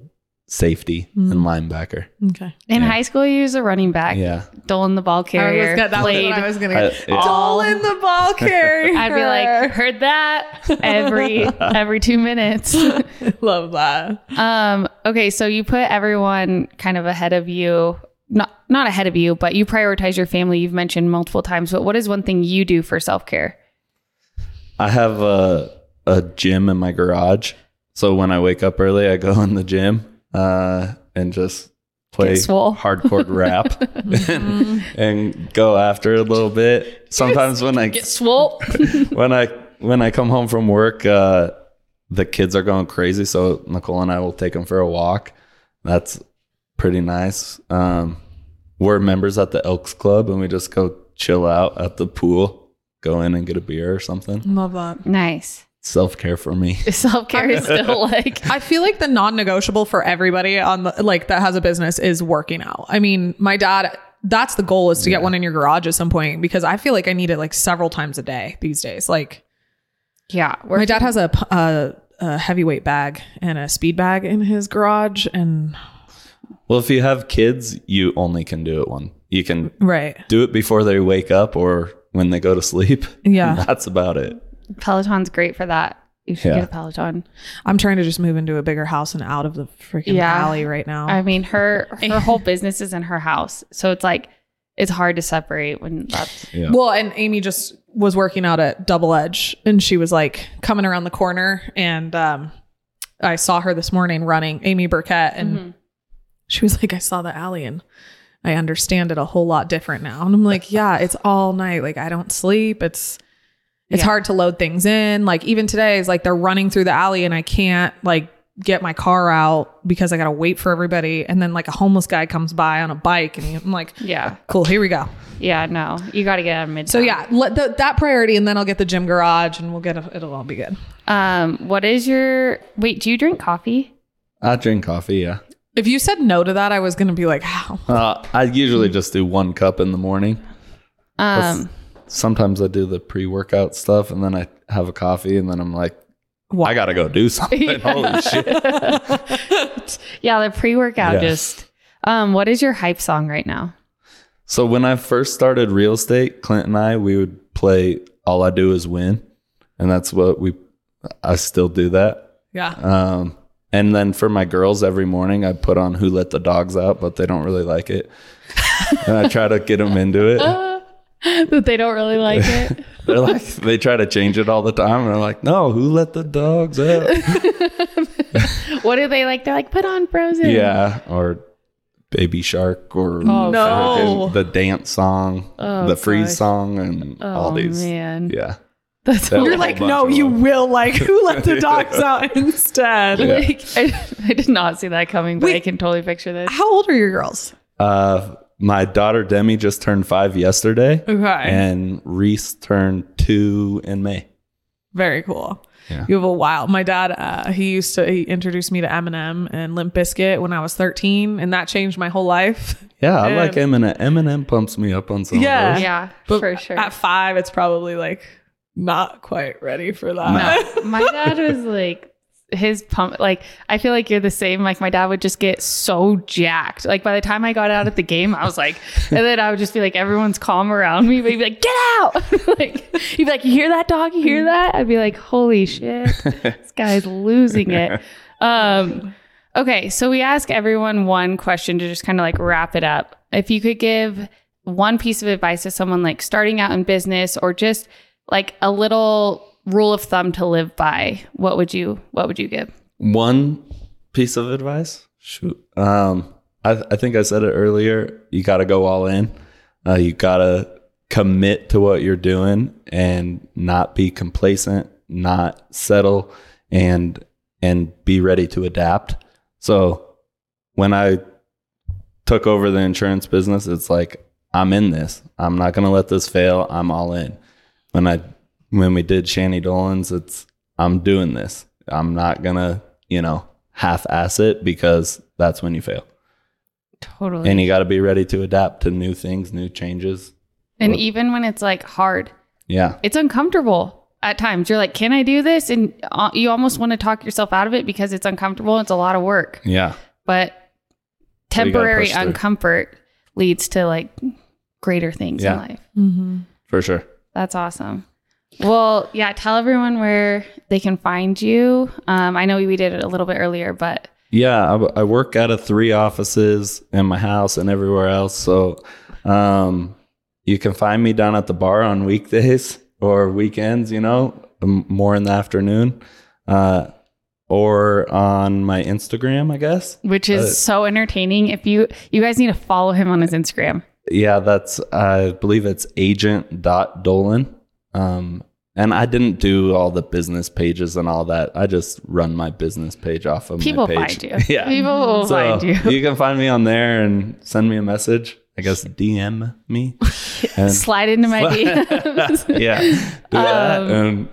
safety Mm. and linebacker. Okay, In Yeah. high school, you was a running back. Yeah, Dolan the ball carrier. played I was gonna I- get. yeah. All in the ball carrier. I'd be like, heard that every every two minutes. love that. um, okay, so you put everyone kind of ahead of you. Not not ahead of you, but you prioritize your family. You've mentioned multiple times. But what is one thing you do for self care? I have a a gym in my garage, so when I wake up early, I go in the gym uh, and just play hardcore rap and, and go after it a little bit. Sometimes when I get swole. when I when I come home from work, uh, the kids are going crazy. So Nicole and I will take them for a walk. That's pretty nice. Um, we're members at the Elks Club, and we just go chill out at the pool, go in and get a beer or something. Love that. nice. Self care for me. Self care is still like I feel like the non-negotiable for everybody on the like that has a business is working out. I mean, my dad that's the goal is to get one in your garage at some point because I feel like I need it like several times a day these days. Like yeah. my dad has a, a, a heavyweight bag and a speed bag in his garage and Well, if you have kids, you only can do it one. You can right. do it before they wake up or when they go to sleep. Yeah. That's about it. Peloton's great for that. You should Yeah. get a Peloton. I'm trying to just move into a bigger house and out of the freaking Yeah. alley right now. I mean, her her whole business is in her house, so it's like it's hard to separate when that's Yeah. Well, and Amy just was working out at Double Edge and she was like coming around the corner and um I saw her this morning running, Amy Burkett, and she was like, I saw the alley and I understand it a whole lot different now. And I'm like, yeah, it's all night. Like I don't sleep. It's It's Yeah. hard to load things in. Like even today is like they're running through the alley and I can't like get my car out because I got to wait for everybody. And then like a homeless guy comes by on a bike and I'm like, Yeah. cool, here we go. Yeah. No, you got to get out of mid. So yeah, let the, that priority and then I'll get the gym garage and we'll get a, it'll all be good. Um, what is your wait? Do you drink coffee? I drink coffee, yeah. If you said no to that, I was going to be like, how? Uh, I usually just do one cup in the morning. Um, Sometimes I do the pre workout stuff and then I have a coffee and then I'm like, I got to go do something. Holy shit. yeah, the pre workout Yeah. just. Um, what is your hype song right now? So when I first started real estate, Clint and I, we would play All I Do Is Win. And that's what we, I still do that. Yeah. Um, and then for my girls every morning, I put on Who Let the Dogs Out, but they don't really like it. and I try to get them into it. that they don't really like it. They're like, they try to change it all the time. And I'm like, no, Who Let the Dogs Out? what do they like? They're like, put on Frozen. yeah. Or Baby Shark or Oh, No. the dance song, Oh, the freeze gosh. song, and Oh all these. man, Yeah. That's That- You're like, no, you them. will like who let the dogs out instead. Yeah. like I, I did not see that coming, but I can totally picture this. How old are your girls? Uh, my daughter Demi just turned five yesterday, Okay. and Reese turned two in May. Very cool. Yeah. You have a while. My dad, uh, he used to he introduced me to Eminem and Limp Bizkit when I was 13, and that changed my whole life. Yeah, I Um, like Eminem. Eminem pumps me up on some Yeah. of those. Yeah, But for sure. At five, it's probably like not quite ready for that. No, my dad was like his pump like I feel like you're the same. Like my dad would just get so jacked. Like by the time I got out at the game, I was like, and then I would just be like, everyone's calm around me, but he'd be like, get out. like he'd be like, you hear that dog? You hear that? I'd be like, holy shit, this guy's losing it. Um, okay, so we ask everyone one question to just kind of like wrap it up. If you could give one piece of advice to someone like starting out in business or just like a little rule of thumb to live by, what would you what would you give? One piece of advice. Shoot. Um, I, I think I said it earlier. You got to go all in. Uh, you got to commit to what you're doing and not be complacent, not settle, and and be ready to adapt. So when I took over the insurance business, it's like I'm in this. I'm not going to let this fail. I'm all in. When I when we did Shanty Dolan's, it's I'm doing this. I'm not going to, you know, half ass it because that's when you fail. Totally. And you got to be ready to adapt to new things, new changes. And even when it's like hard, Yeah. it's uncomfortable at times. You're like, can I do this? And uh, you almost want to talk yourself out of it because it's uncomfortable. It's a lot of work. Yeah. But So you gotta temporary push uncomfort leads to like greater things Yeah. in life. mm-hmm. For sure. That's awesome. Well, yeah, tell everyone where they can find you. Um, I know we did it a little bit earlier, but Yeah, I, I work out of three offices in my house and everywhere else. So um, you can find me down at the bar on weekdays or weekends, you know, more in the afternoon, uh, or on my Instagram, I guess. which is Uh, so entertaining. If you you guys need to follow him on his Instagram. Yeah, that's, I believe it's Agent agent.dolan. Um, and I didn't do all the business pages and all that. I just run my business page off of People my page. find you. yeah. People will So find you. you can find me on there and send me a message. I guess DM me. Slide into my DMs. yeah, do that. Um, And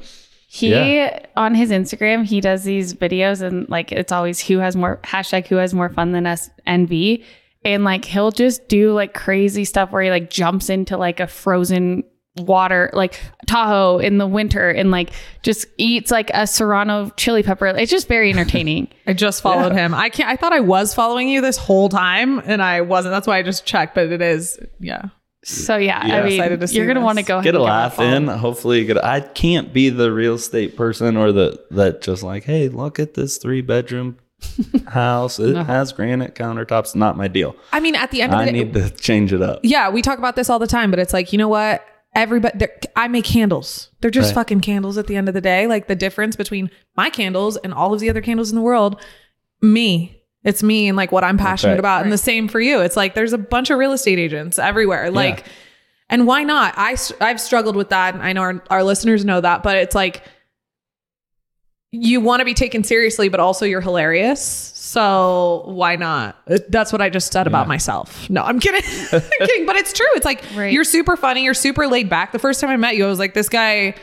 He Yeah. on his Instagram, he does these videos and like it's always who has more hashtag who has more fun than us NV. And like he'll just do like crazy stuff where he like jumps into like a frozen water like Tahoe in the winter and like just eats like a serrano chili pepper. It's just very entertaining. I just followed him. I can't. I thought I was following you this whole time, and I wasn't. That's why I just checked. But it is, yeah. So yeah, Yeah. I mean, Excited to see you're gonna want to go ahead get a and laugh in. Hopefully, you get. I can't be the real estate person or the that just like, hey, look at this three bedroom house. It has granite countertops. Not my deal. I mean, at the end of I the need to change it up. yeah, we talk about this all the time, but it's like, you know what? Everybody, they're- I make candles. They're just Right. fucking candles at the end of the day. Like the difference between my candles and all of the other candles in the world, me. It's me and like what I'm passionate right. about. And the same for you. It's like there's a bunch of real estate agents everywhere. Like, And why not? I I've struggled with that. and I know our, our listeners know that, but it's like you want to be taken seriously, but also you're hilarious. So why not? That's what I just said about myself. No, I'm kidding. I'm kidding. But it's true. It's like Right. you're super funny. You're super laid back. The first time I met you, I was like, this guy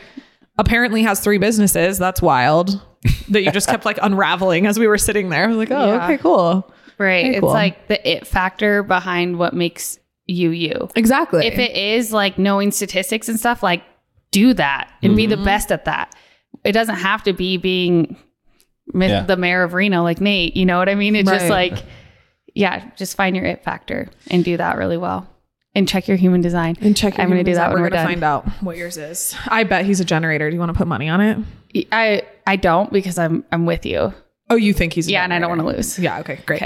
apparently has three businesses. That's wild. that you just kept like unraveling as we were sitting there. I was like, oh, Yeah. okay, cool. Right. Very it's cool. like the it factor behind what makes you you. Exactly. If it is like knowing statistics and stuff, like do that and be the Mm-hmm. best at that. It doesn't have to be being Yeah. the mayor of Reno like Nate. You know what I mean? It's just like, yeah, just find your it factor and do that really well. And check your human design. and check. your I'm going to do that when We're we're gonna done. find out what yours is. I bet he's a generator. Do you want to put money on it? I I don't because I'm I'm with you. Oh, you think he's a Yeah, and I don't want to lose. Yeah. Okay. Great.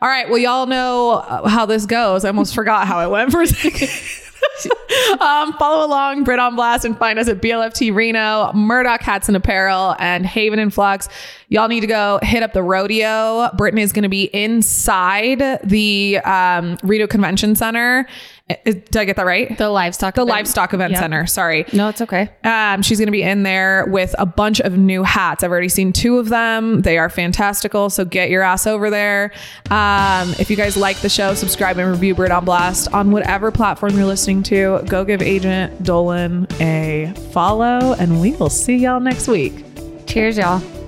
All right. Well, y'all know uh, how this goes. I almost forgot how it went for a second. um, follow along, Britt on Blast, and find us at BLFT Reno, Murdock Hats and Apparel, and Haven and Flux. Y'all need to go hit up the rodeo. Brittany is going to be inside the um, Reno Convention Center. Uh, Did I get that right? The livestock. The event. Livestock Event Yep. Center. Sorry. No, it's okay. Um, she's going to be in there with a bunch of new hats. I've already seen two of them. They are fantastical. So get your ass over there. Um, if you guys like the show, subscribe and review Britt on Blast on whatever platform you're listening to. Go give Agent Dolan a follow, and we will see y'all next week. Cheers, y'all.